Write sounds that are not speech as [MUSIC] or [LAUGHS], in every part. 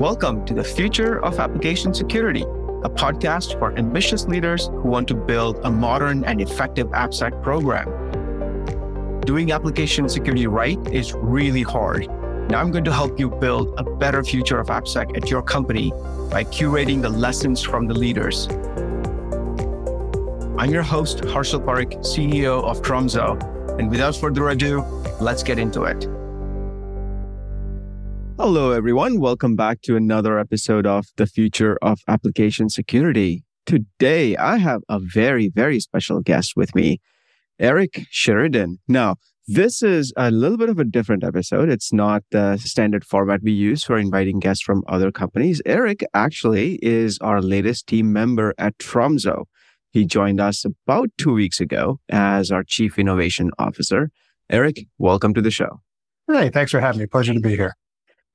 Welcome to the Future of Application Security, a podcast for ambitious leaders who want to build a modern and effective AppSec program. Doing application security right is really hard. Now I'm going to help you build a better future of AppSec at your company by curating the lessons from the leaders. I'm your host, Harshil Parikh, CEO of Tromzo. And without further ado, let's get into it. Hello, everyone. Welcome back to another episode of The Future of Application Security. Today, I have a very, very special guest with me, Eric Sheridan. Now, this is a little bit of a different episode. It's not the standard format we use for inviting guests from other companies. Eric actually is our latest team member at Tromzo. He joined us about two weeks ago as our Chief Innovation Officer. Eric, welcome to the show. Hey, thanks for having me. Pleasure to be here.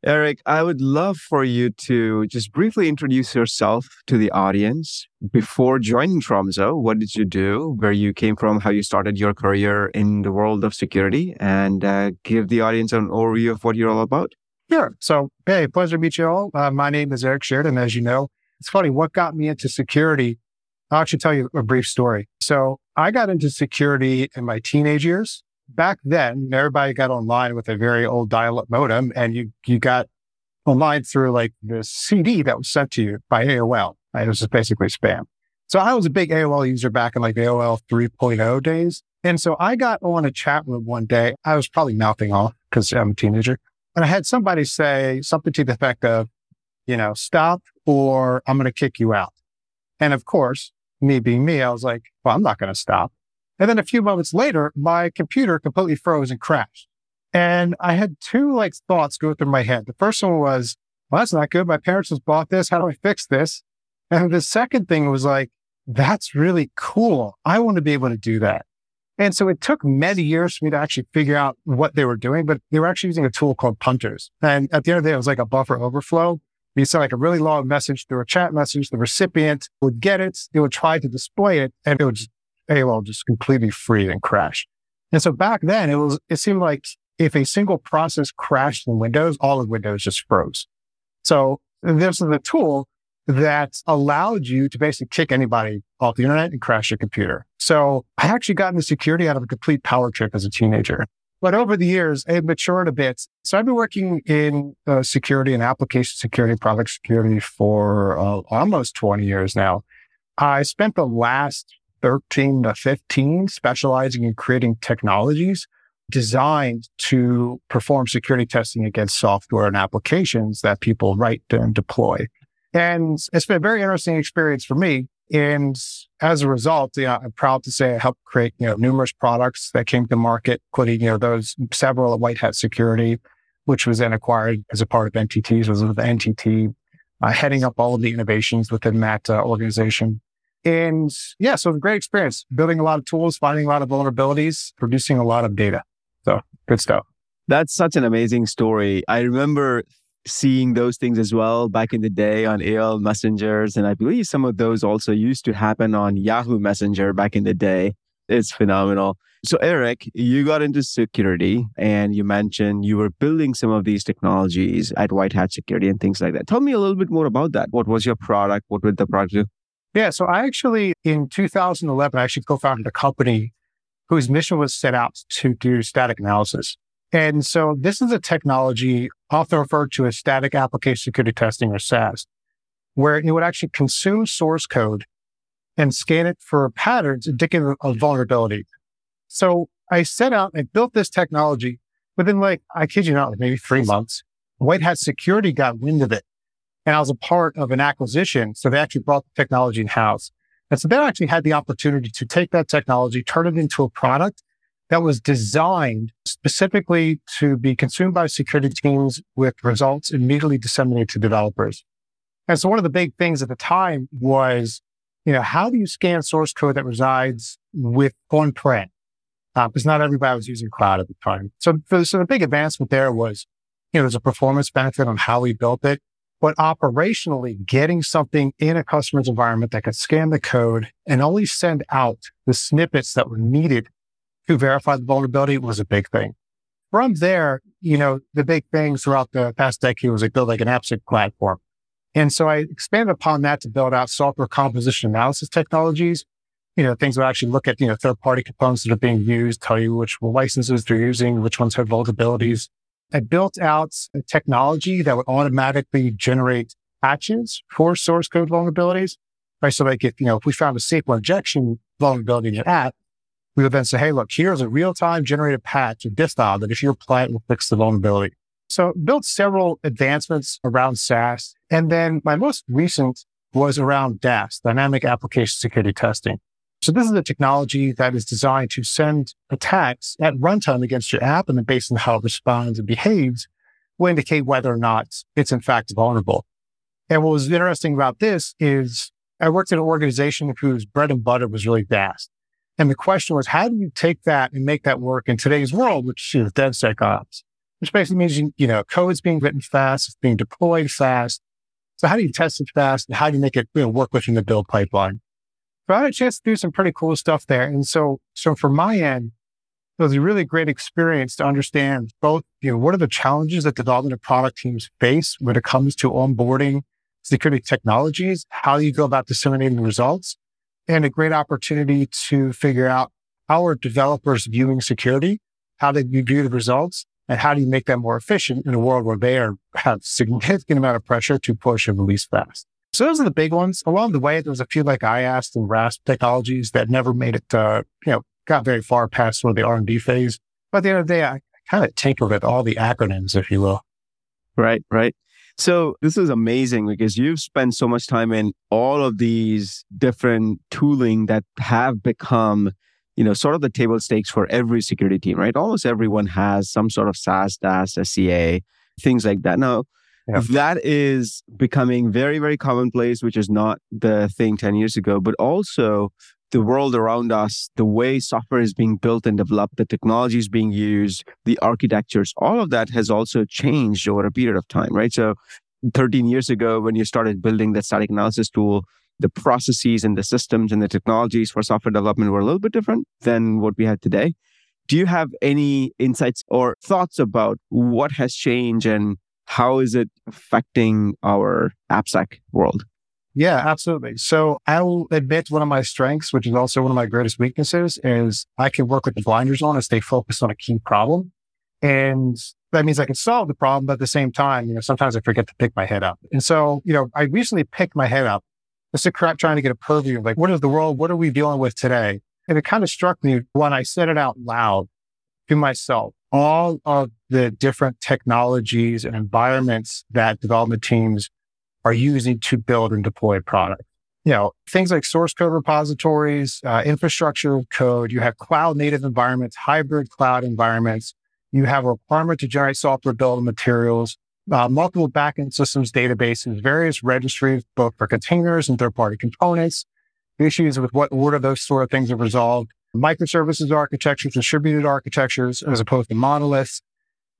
Eric, I would love for you to just briefly introduce yourself to the audience. Before joining Tromzo, what did you do, where you came from, how you started your career in the world of security, and uh, give the audience an overview of what you're all about? Sure. So, hey, pleasure to meet you all. Uh, my name is Eric Sheridan. As you know, it's funny, what got me into security? I'll actually tell you a brief story. So, I got into security in my teenage years back then, everybody got online with a very old dial-up modem and you, you got online through like the CD that was sent to you by AOL. It was just basically spam. So I was a big AOL user back in like AOL 3.0 days. And so I got on a chat room one day. I was probably mouthing off because I'm a teenager. And I had somebody say something to the effect of, you know, stop or I'm going to kick you out. And of course, me being me, I was like, well, I'm not going to stop. And then a few moments later, my computer completely froze and crashed. And I had two like thoughts go through my head. The first one was, well, that's not good. My parents just bought this. How do I fix this? And the second thing was like, that's really cool. I want to be able to do that. And so it took many years for me to actually figure out what they were doing, but they were actually using a tool called punters. And at the end of the day, it was like a buffer overflow. You send like a really long message through a chat message. The recipient would get it. They would try to display it and it would just AOL just completely freeze and crash. And so back then it was, it seemed like if a single process crashed in Windows, all of Windows just froze. So this is a tool that allowed you to basically kick anybody off the internet and crash your computer. So I actually got into security out of a complete power trip as a teenager. But over the years, I've matured a bit. So I've been working in uh, security and application security, product security for uh, almost 20 years now. I spent the last 13 to 15 specializing in creating technologies designed to perform security testing against software and applications that people write and deploy. And it's been a very interesting experience for me. And as a result, you know, I'm proud to say I helped create, you know, numerous products that came to market, including, you know, those several at WhiteHat Security, which was then acquired as a part of NTT, was with NTT, uh, heading up all of the innovations within that uh, organization. And yeah, so a great experience building a lot of tools, finding a lot of vulnerabilities, producing a lot of data. So good stuff. That's such an amazing story. I remember seeing those things as well back in the day on AOL messengers. And I believe some of those also used to happen on Yahoo Messenger back in the day. It's phenomenal. So, Eric, you got into security and you mentioned you were building some of these technologies at WhiteHat Security and things like that. Tell me a little bit more about that. What was your product? What did the product do? Yeah. So I actually, in 2011, I actually co-founded a company whose mission was set out to do static analysis. And so this is a technology often referred to as static application security testing or SAST, where it would actually consume source code and scan it for patterns indicative of vulnerability. So I set out, I built this technology within like, I kid you not, like maybe three months. WhiteHat Security got wind of it and I was a part of an acquisition. So they actually brought the technology in house. And so they actually had the opportunity to take that technology, turn it into a product that was designed specifically to be consumed by security teams with results immediately disseminated to developers. And so one of the big things at the time was, you know, how do you scan source code that resides with on-prem? Uh, because not everybody was using cloud at the time. So, so the big advancement there was, you know, there's a performance benefit on how we built it but operationally getting something in a customer's environment that could scan the code and only send out the snippets that were needed to verify the vulnerability was a big thing. from there, you know, the big thing throughout the past decade was I build like an AppSec platform. And so I expanded upon that to build out software composition analysis technologies. You know, things that actually look at, you know, third party components that are being used, tell you which licenses they're using, which ones have vulnerabilities. I built out a technology that would automatically generate patches for source code vulnerabilities. Right. So like if, you know, if we found a SQL injection vulnerability in your app, we would then say, Hey, look, here's a real time generated patch of this file that if you apply it will fix the vulnerability. So built several advancements around SAST. And then my most recent was around DAST, dynamic application security testing. So this is a technology that is designed to send attacks at runtime against your app and then based on how it responds and behaves will indicate whether or not it's in fact vulnerable. And what was interesting about this is I worked at an organization whose bread and butter was really DAST. And the question was, how do you take that and make that work in today's world, which is DevSecOps? which basically means, you, you know, code's being written fast, it's being deployed fast. So how do you test it fast and how do you make it you know, work within the build pipeline? So I had a chance to do some pretty cool stuff there. And so, so from my end, it was a really great experience to understand both, you know, what are the challenges that development and product teams face when it comes to onboarding security technologies? How you go about disseminating results? And a great opportunity to figure out how are developers viewing security? How they view the results? And how do you make that more efficient in a world where they are, have significant amount of pressure to push and release fast? So those are the big ones. Along the way, there was a few like IAST and RASP technologies that never made it, uh, you know, got very far past sort of the R&D phase. But at the end of the day, I kind of tinkered with all the acronyms, if you will. Right, right. So this is amazing because you've spent so much time in all of these different tooling that have become you know, sort of the table stakes for every security team, right? Almost everyone has some sort of SAST, DAST, SCA, things like that. Now, yeah. that is becoming very, very commonplace, which is not the thing 10 years ago, but also the world around us, the way software is being built and developed, the technologies being used, the architectures, all of that has also changed over a period of time, right? So 13 years ago, when you started building that static analysis tool, the processes and the systems and the technologies for software development were a little bit different than what we have today. Do you have any insights or thoughts about what has changed and how is it affecting our AppSec world? Yeah, absolutely. So I will admit one of my strengths, which is also one of my greatest weaknesses, is I can work with the blinders on and stay focused on a key problem. And that means I can solve the problem, but at the same time, you know, sometimes I forget to pick my head up. And so, you know, I recently picked my head up just a crap trying to get a purview of like, what is the world? What are we dealing with today? And it kind of struck me when I said it out loud to myself, all of the different technologies and environments that development teams are using to build and deploy product. You know, things like source code repositories, uh, infrastructure code, you have cloud native environments, hybrid cloud environments. You have a requirement to generate software build materials uh, multiple backend systems, databases, various registries, both for containers and third party components, issues with what order those sort of things are resolved, microservices architectures, distributed architectures, as opposed to monoliths.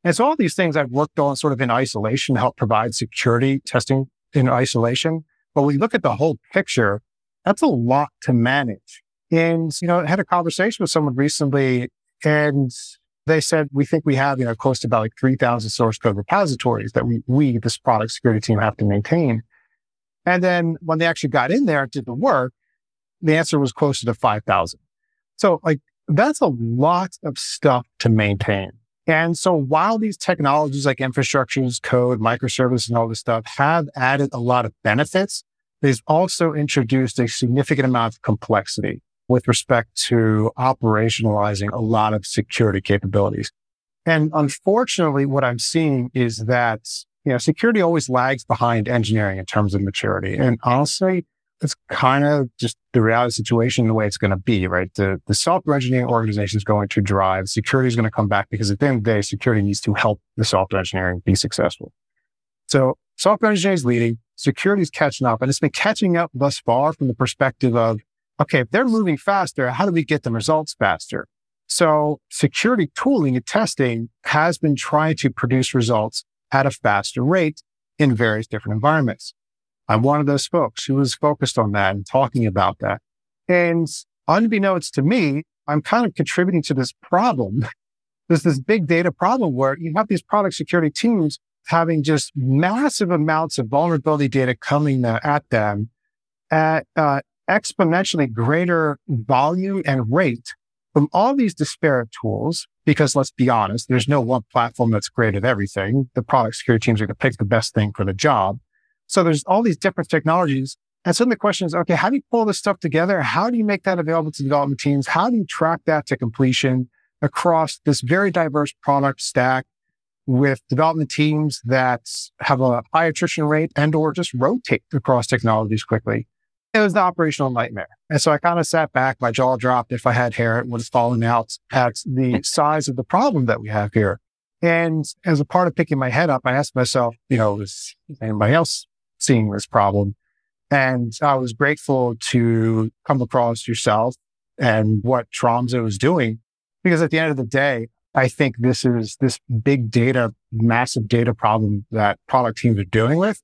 And so all these things I've worked on sort of in isolation to help provide security testing in isolation. But you look at the whole picture, that's a lot to manage. And, you know, I had a conversation with someone recently and they said, we think we have, you know, close to about like 3,000 source code repositories that we, we, this product security team have to maintain. And then when they actually got in there and did the work, the answer was closer to 5,000. So like that's a lot of stuff to maintain. And so while these technologies like infrastructures, code, microservices, and all this stuff have added a lot of benefits, they've also introduced a significant amount of complexity with respect to operationalizing a lot of security capabilities. And unfortunately, what I'm seeing is that, you know, security always lags behind engineering in terms of maturity. And honestly, it's kind of just the reality situation, the way it's going to be, right? The, the software engineering organization is going to drive. Security is going to come back because at the end of the day, security needs to help the software engineering be successful. So software engineering is leading, security is catching up, and it's been catching up thus far from the perspective of okay, if they're moving faster, how do we get the results faster? So security tooling and testing has been trying to produce results at a faster rate in various different environments. I'm one of those folks who was focused on that and talking about that. And unbeknownst to me, I'm kind of contributing to this problem [LAUGHS] there's this big data problem where you have these product security teams having just massive amounts of vulnerability data coming at them at uh, exponentially greater volume and rate from all these disparate tools. Because let's be honest, there's no one platform that's great at everything. The product security teams are going to pick the best thing for the job. So there's all these different technologies. And so the question is, okay, how do you pull this stuff together? How do you make that available to development teams? How do you track that to completion across this very diverse product stack with development teams that have a high attrition rate and or just rotate across technologies quickly? It was the operational nightmare. And so I kind of sat back, my jaw dropped. If I had hair, it would have fallen out at the [LAUGHS] size of the problem that we have here. And as a part of picking my head up, I asked myself, you know, is anybody else seeing this problem? And I was grateful to come across yourself and what Tromzo was doing. Because at the end of the day, I think this is this big data, massive data problem that product teams are dealing with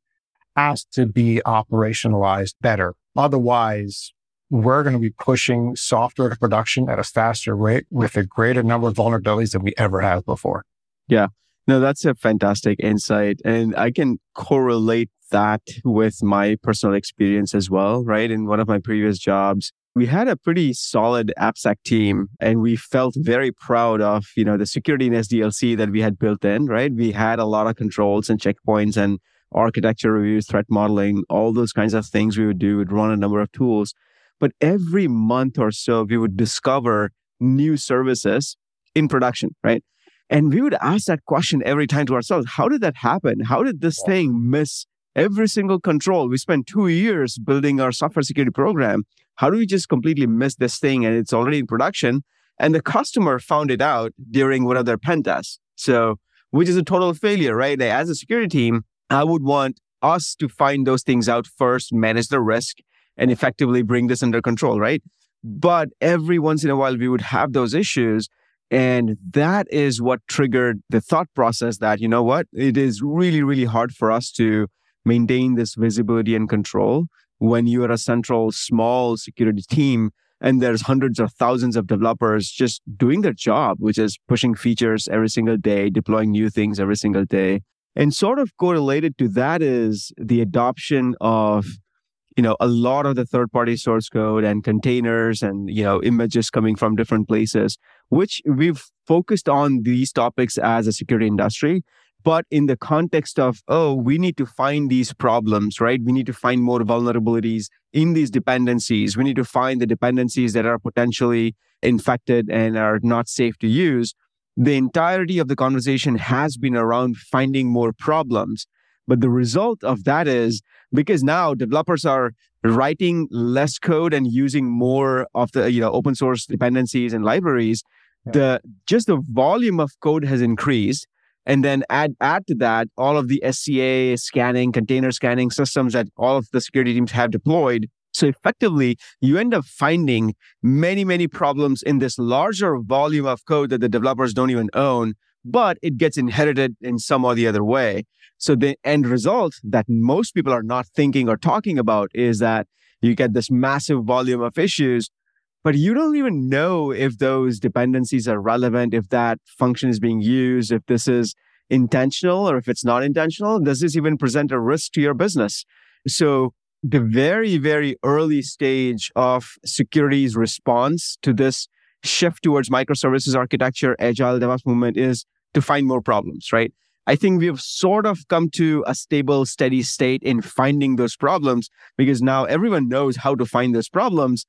has to be operationalized better. Otherwise, we're going to be pushing software to production at a faster rate with a greater number of vulnerabilities than we ever have before. Yeah. No, that's a fantastic insight. And I can correlate that with my personal experience as well, right? In one of my previous jobs, we had a pretty solid AppSec team and we felt very proud of, you know, the security in SDLC that we had built in, right? We had a lot of controls and checkpoints and architecture reviews, threat modeling, all those kinds of things we would do, We'd run a number of tools. But every month or so, we would discover new services in production, right? And we would ask that question every time to ourselves How did that happen? How did this thing miss every single control? We spent two years building our software security program. How do we just completely miss this thing and it's already in production? And the customer found it out during one of their pen tests. So, which is a total failure, right? As a security team, I would want us to find those things out first, manage the risk, and effectively bring this under control, right? But every once in a while, we would have those issues. And that is what triggered the thought process that, you know what, it is really, really hard for us to maintain this visibility and control when you are a central small security team and there's hundreds or thousands of developers just doing their job, which is pushing features every single day, deploying new things every single day. And sort of correlated to that is the adoption of you know a lot of the third party source code and containers and you know images coming from different places which we've focused on these topics as a security industry but in the context of oh we need to find these problems right we need to find more vulnerabilities in these dependencies we need to find the dependencies that are potentially infected and are not safe to use the entirety of the conversation has been around finding more problems but the result of that is because now developers are writing less code and using more of the you know open source dependencies and libraries, yeah. the just the volume of code has increased. And then add add to that all of the SCA scanning, container scanning systems that all of the security teams have deployed. So effectively, you end up finding many, many problems in this larger volume of code that the developers don't even own, but it gets inherited in some or the other way. So the end result that most people are not thinking or talking about is that you get this massive volume of issues, but you don't even know if those dependencies are relevant, if that function is being used, if this is intentional or if it's not intentional. Does this even present a risk to your business? So the very, very early stage of security's response to this shift towards microservices architecture, agile DevOps movement is to find more problems, right? I think we've sort of come to a stable, steady state in finding those problems because now everyone knows how to find those problems.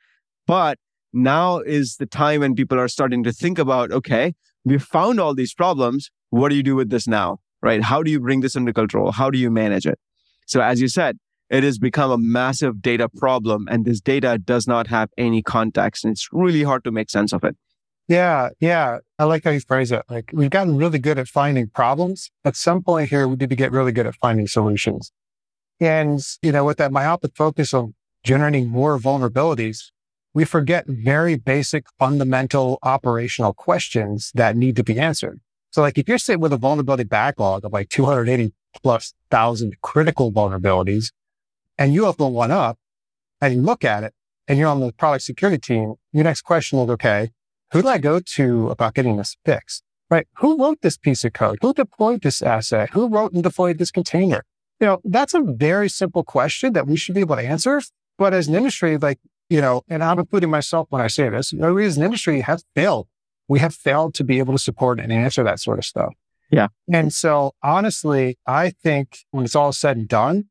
But now is the time when people are starting to think about, okay, we've found all these problems. What do you do with this now? Right? How do you bring this under control? How do you manage it? So, as you said, it has become a massive data problem, and this data does not have any context, and it's really hard to make sense of it. Yeah, yeah. I like how you phrase it. Like we've gotten really good at finding problems. At some point here, we need to get really good at finding solutions. And, you know, with that myopic focus on generating more vulnerabilities, we forget very basic, fundamental operational questions that need to be answered. So like if you're sitting with a vulnerability backlog of like 280 plus thousand critical vulnerabilities and you open one up and you look at it and you're on the product security team, your next question is, okay, who do I go to about getting this fixed? right? Who wrote this piece of code? Who deployed this asset? Who wrote and deployed this container? You know, that's a very simple question that we should be able to answer. But as an industry, like, you know, and I'm including myself when I say this, you know, we as an industry have failed. We have failed to be able to support and answer that sort of stuff. Yeah. And so honestly, I think when it's all said and done,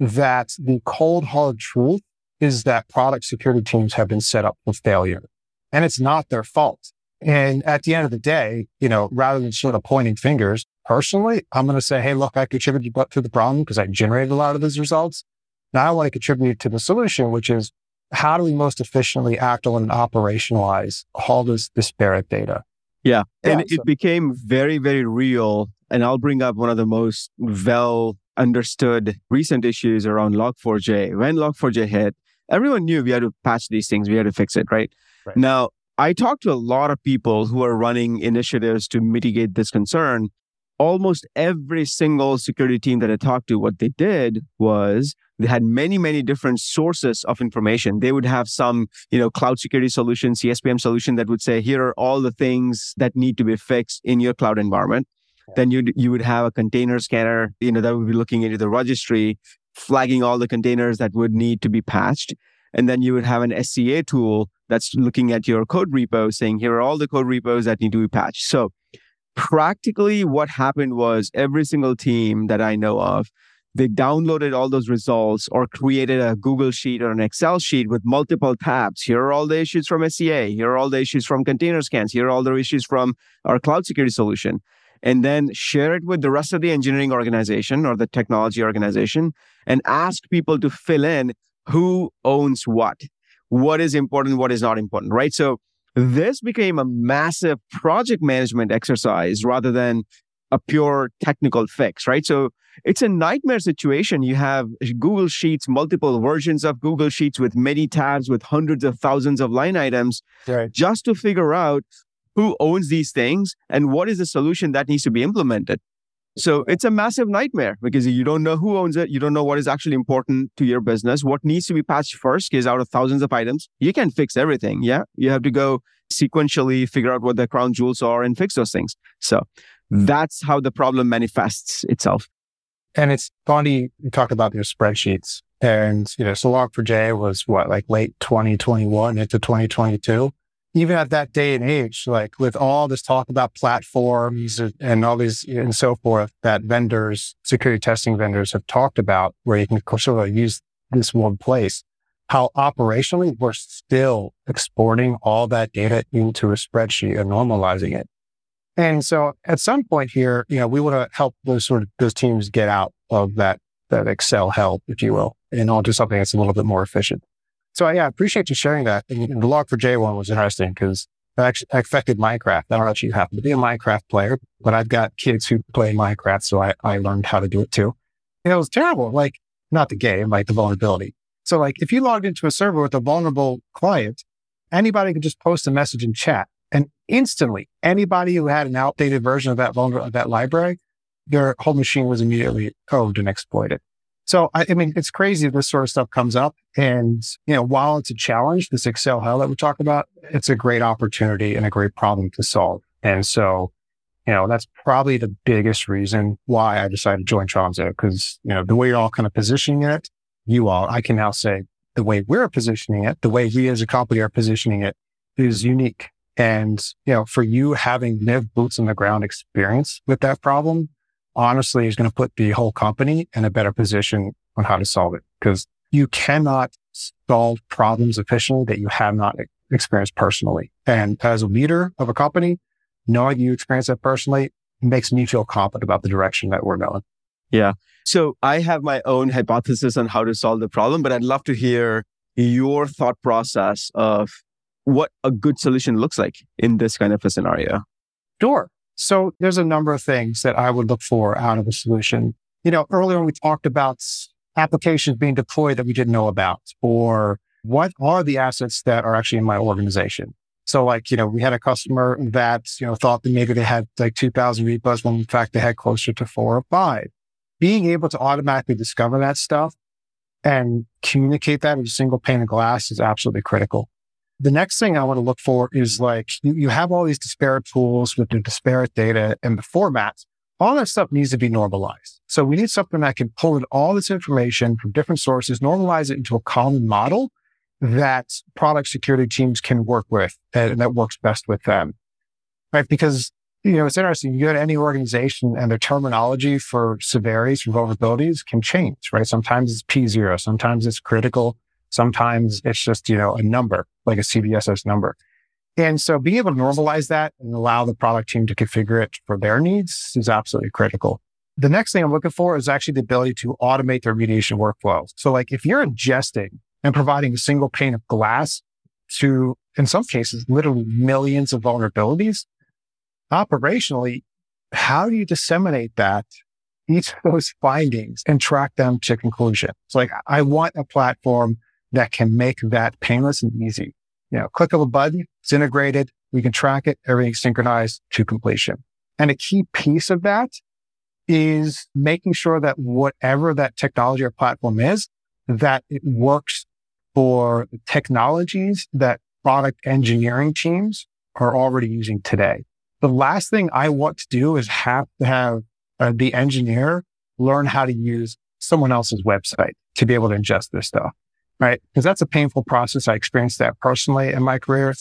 that the cold hard truth is that product security teams have been set up for failure and it's not their fault. And at the end of the day, you know, rather than sort of pointing fingers, personally, I'm going to say, Hey, look, I contributed to the problem because I generated a lot of those results. Now I want to contribute to the solution, which is how do we most efficiently act on and operationalize all this disparate data? Yeah. And yeah, it so. became very, very real. And I'll bring up one of the most well understood recent issues around Log4j. When Log4j hit, everyone knew we had to patch these things, we had to fix it, right? right? Now, I talked to a lot of people who are running initiatives to mitigate this concern. Almost every single security team that I talked to, what they did was they had many, many different sources of information. They would have some, you know, cloud security solution, CSPM solution that would say, here are all the things that need to be fixed in your cloud environment. Then you you would have a container scanner, you know, that would be looking into the registry, flagging all the containers that would need to be patched. And then you would have an SCA tool that's looking at your code repo saying, here are all the code repos that need to be patched. So practically what happened was every single team that I know of, they downloaded all those results or created a Google sheet or an Excel sheet with multiple tabs. Here are all the issues from SCA. Here are all the issues from container scans. Here are all the issues from our cloud security solution and then share it with the rest of the engineering organization or the technology organization and ask people to fill in who owns what, what is important, what is not important, right? So this became a massive project management exercise rather than a pure technical fix, right? So it's a nightmare situation. You have Google Sheets, multiple versions of Google Sheets with many tabs with hundreds of thousands of line items right. just to figure out who owns these things and what is the solution that needs to be implemented. So it's a massive nightmare because you don't know who owns it. You don't know what is actually important to your business. What needs to be patched first is out of thousands of items. You can fix everything. Yeah. You have to go sequentially figure out what the crown jewels are and fix those things. So that's how the problem manifests itself. And it's funny you talk about your spreadsheets and, you know, so Log4j was what, like late 2021 into 2022 even at that day and age, like with all this talk about platforms and all these and so forth that vendors, security testing vendors have talked about where you can sort of use this one place, how operationally we're still exporting all that data into a spreadsheet and normalizing it. And so at some point here, you know, we want to help those sort of those teams get out of that, that Excel hell, if you will, and onto something that's a little bit more efficient. So yeah, I appreciate you sharing that. And the Log4j one was interesting because it actually affected Minecraft. I don't know if you happen to be a Minecraft player, but I've got kids who play Minecraft. So I, I learned how to do it too. And it was terrible. Like not the game, like the vulnerability. So like if you logged into a server with a vulnerable client, anybody could just post a message in chat and instantly anybody who had an outdated version of that vulnerable, of that library, their whole machine was immediately coded and exploited. So, I, I, mean, it's crazy this sort of stuff comes up. And, you know, while it's a challenge, this Excel hell that we talk about, it's a great opportunity and a great problem to solve. And so, you know, that's probably the biggest reason why I decided to join Tromzo because, you know, the way you're all kind of positioning it, you all, I can now say the way we're positioning it, the way we as a company are positioning it is unique. And, you know, for you having lived boots on the ground experience with that problem, honestly is going to put the whole company in a better position on how to solve it because you cannot solve problems efficiently that you have not experienced personally. And as a leader of a company, knowing you experience that personally makes me feel confident about the direction that we're going. Yeah. So I have my own hypothesis on how to solve the problem, but I'd love to hear your thought process of what a good solution looks like in this kind of a scenario. Sure. So there's a number of things that I would look for out of a solution. You know, earlier we talked about applications being deployed that we didn't know about, or what are the assets that are actually in my organization? So like, you know, we had a customer that, you know, thought that maybe they had like 2000 repos when in fact they had closer to four or five. Being able to automatically discover that stuff and communicate that in a single pane of glass is absolutely critical. The next thing I want to look for is like you, you have all these disparate tools with the disparate data and the formats. All that stuff needs to be normalized. So we need something that can pull in all this information from different sources, normalize it into a common model that product security teams can work with and that works best with them. Right. Because, you know, it's interesting. You go to any organization and their terminology for severities and vulnerabilities can change, right? Sometimes it's P zero. Sometimes it's critical. Sometimes it's just, you know, a number like a CVSS number. And so being able to normalize that and allow the product team to configure it for their needs is absolutely critical. The next thing I'm looking for is actually the ability to automate their remediation workflows. So like if you're ingesting and providing a single pane of glass to, in some cases, literally millions of vulnerabilities, operationally, how do you disseminate that, each of those findings and track them to conclusion? It's like, I want a platform that can make that painless and easy. You know, click of a button, it's integrated. We can track it. Everything's synchronized to completion. And a key piece of that is making sure that whatever that technology or platform is, that it works for technologies that product engineering teams are already using today. The last thing I want to do is have to have uh, the engineer learn how to use someone else's website to be able to ingest this stuff right? Because that's a painful process. I experienced that personally in my career.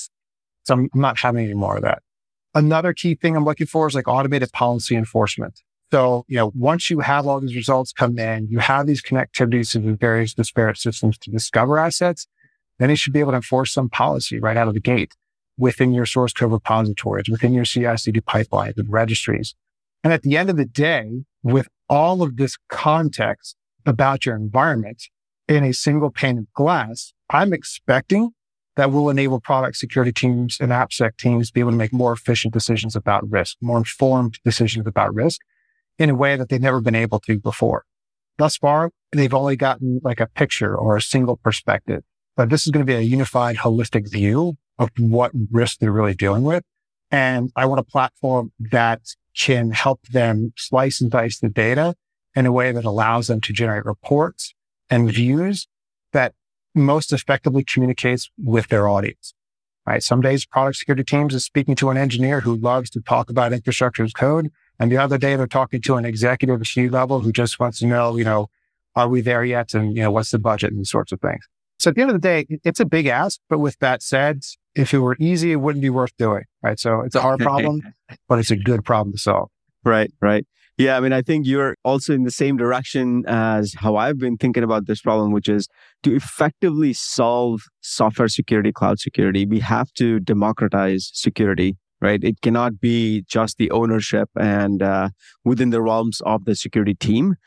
So I'm, not having any more of that. Another key thing I'm looking for is like automated policy enforcement. So, you know, once you have all these results come in, you have these connectivities to the various disparate systems to discover assets, then you should be able to enforce some policy right out of the gate within your source code repositories, within your CI/CD pipelines and registries. And at the end of the day, with all of this context about your environment, in a single pane of glass, I'm expecting that will enable product security teams and AppSec teams to be able to make more efficient decisions about risk, more informed decisions about risk in a way that they've never been able to before. Thus far, they've only gotten like a picture or a single perspective, but this is going to be a unified, holistic view of what risk they're really dealing with. And I want a platform that can help them slice and dice the data in a way that allows them to generate reports and views that most effectively communicates with their audience. Right. Some days product security teams is speaking to an engineer who loves to talk about infrastructure as code. And the other day they're talking to an executive at C level who just wants to know, you know, are we there yet? And, you know, what's the budget and these sorts of things. So at the end of the day, it's a big ask. But with that said, if it were easy, it wouldn't be worth doing. Right. So it's a hard problem, but it's a good problem to solve. Right. Right. Yeah, I mean, I think you're also in the same direction as how I've been thinking about this problem, which is to effectively solve software security, cloud security, we have to democratize security, right? It cannot be just the ownership and uh, within the realms of the security team.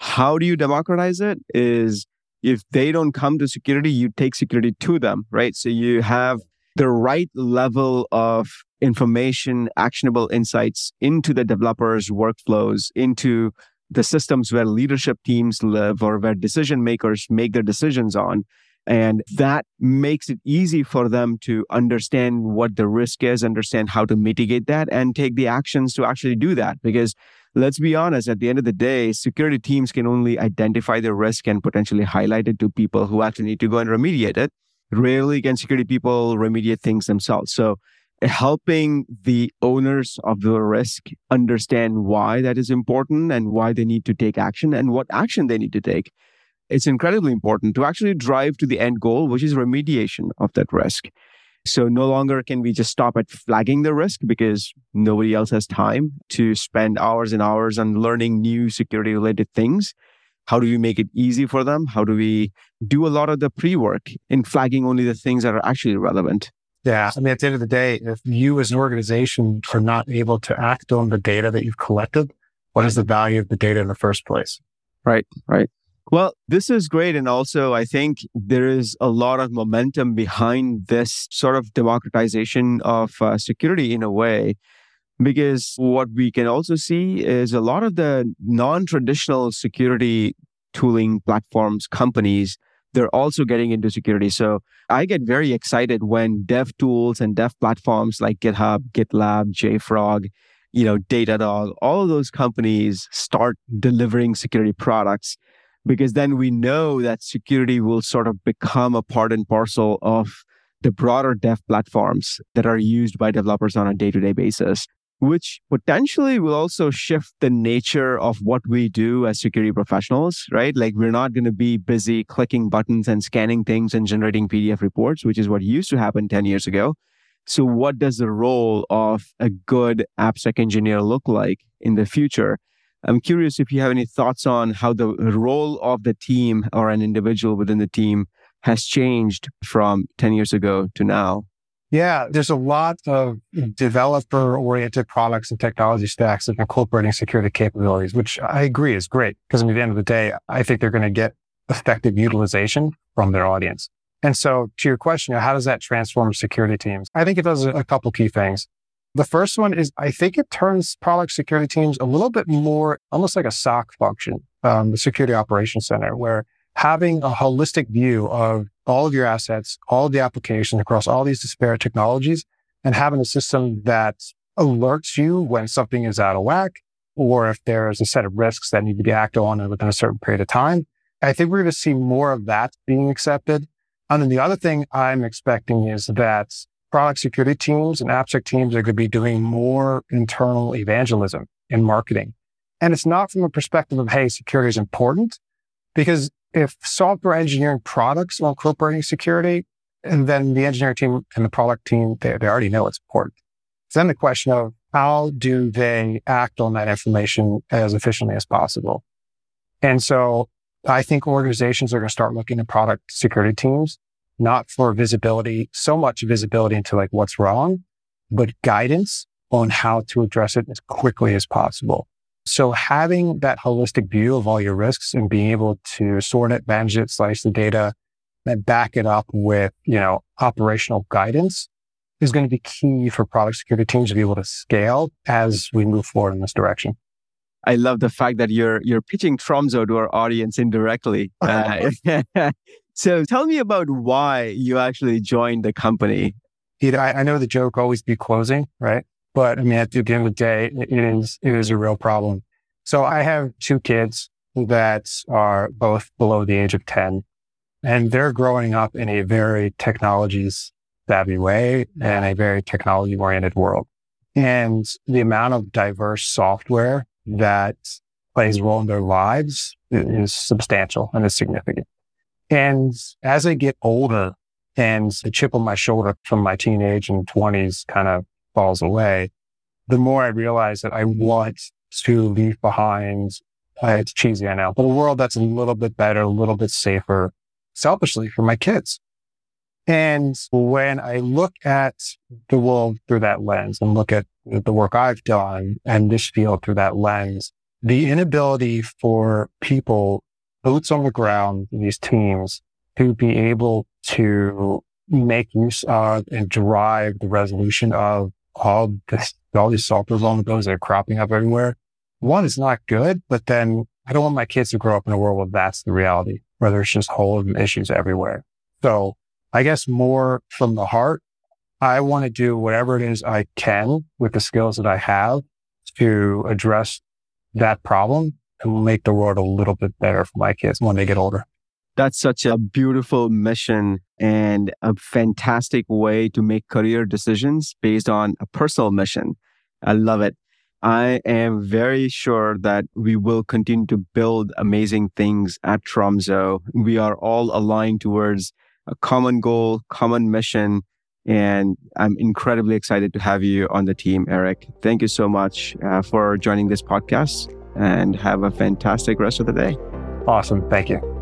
How do you democratize it? Is if they don't come to security, you take security to them, right? So you have the right level of information, actionable insights into the developers' workflows, into the systems where leadership teams live or where decision makers make their decisions on. And that makes it easy for them to understand what the risk is, understand how to mitigate that, and take the actions to actually do that. Because let's be honest, at the end of the day, security teams can only identify the risk and potentially highlight it to people who actually need to go and remediate it. Rarely can security people remediate things themselves. So helping the owners of the risk understand why that is important and why they need to take action and what action they need to take. It's incredibly important to actually drive to the end goal, which is remediation of that risk. So no longer can we just stop at flagging the risk because nobody else has time to spend hours and hours on learning new security related things. How do we make it easy for them? How do we do a lot of the pre work in flagging only the things that are actually relevant? Yeah. I mean, at the end of the day, if you as an organization are not able to act on the data that you've collected, what is the value of the data in the first place? Right. Right. Well, this is great. And also, I think there is a lot of momentum behind this sort of democratization of uh, security in a way, because what we can also see is a lot of the non traditional security tooling platforms, companies, they're also getting into security. So I get very excited when dev tools and dev platforms like GitHub, GitLab, JFrog, you know, Datadog, all of those companies start delivering security products because then we know that security will sort of become a part and parcel of the broader dev platforms that are used by developers on a day to day basis, which potentially will also shift the nature of what we do as security professionals, right? Like we're not going to be busy clicking buttons and scanning things and generating PDF reports, which is what used to happen 10 years ago. So, what does the role of a good AppSec engineer look like in the future? I'm curious if you have any thoughts on how the role of the team or an individual within the team has changed from 10 years ago to now. Yeah, there's a lot of developer oriented products and technology stacks that are incorporating security capabilities, which I agree is great because at the end of the day, I think they're going to get effective utilization from their audience. And so to your question, how does that transform security teams? I think it does a couple key things. The first one is I think it turns product security teams a little bit more almost like a SOC function, um, the security operations center, where having a holistic view of all of your assets, all of the applications across all these disparate technologies and having a system that alerts you when something is out of whack or if there's a set of risks that need to be acted on within a certain period of time. I think we're going to see more of that being accepted. And then the other thing I'm expecting is that product security teams and AppSec teams are going to be doing more internal evangelism in marketing. And it's not from a perspective of, hey, security is important because if software engineering products are incorporating security, and then the engineering team and the product team, they, they already know it's important. So then the question of how do they act on that information as efficiently as possible? And so I think organizations are going to start looking at product security teams, not for visibility, so much visibility into like what's wrong, but guidance on how to address it as quickly as possible. So having that holistic view of all your risks and being able to sort it, manage it, slice the data, and back it up with, you know, operational guidance is going to be key for product security teams to be able to scale as we move forward in this direction. I love the fact that you're you're pitching Tromzo to our audience indirectly. [LAUGHS] Uh, [LAUGHS] so tell me about why you actually joined the company. Know, I, I know the joke always be closing, right? But I mean, at the end of the day, it is, it is a real problem. So I have two kids that are both below the age of 10 and they're growing up in a very technologies savvy way and a very technology oriented world. And the amount of diverse software that plays a role in their lives is substantial and is significant. And as I get older and the chip on my shoulder from my teenage and twenties kind of falls away, the more I realize that I want to leave behind, uh, it's cheesy, I know, but a world that's a little bit better, a little bit safer, selfishly for my kids. And when I look at the world through that lens and look at the work I've done and this field through that lens, the inability for people, boots on the ground, these teams to be able to make use of and drive the resolution of all this, all these software vulnerabilities that are cropping up everywhere. One is not good, but then I don't want my kids to grow up in a world where that's the reality, where there's just holes and issues everywhere. So I guess more from the heart, I want to do whatever it is I can with the skills that I have to address that problem and make the world a little bit better for my kids when they get older. That's such a beautiful mission and a fantastic way to make career decisions based on a personal mission. I love it. I am very sure that we will continue to build amazing things at Tromzo. We are all aligned towards a common goal, common mission, and I'm incredibly excited to have you on the team, Eric. Thank you so much uh, for joining this podcast and have a fantastic rest of the day. Awesome. Thank you.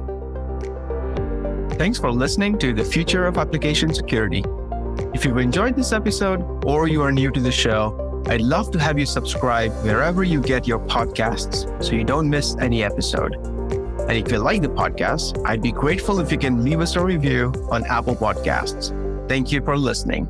Thanks for listening to the Future of Application Security. If you've enjoyed this episode or you are new to the show, I'd love to have you subscribe wherever you get your podcasts so you don't miss any episode. And if you like the podcast, I'd be grateful if you can leave us a review on Apple Podcasts. Thank you for listening.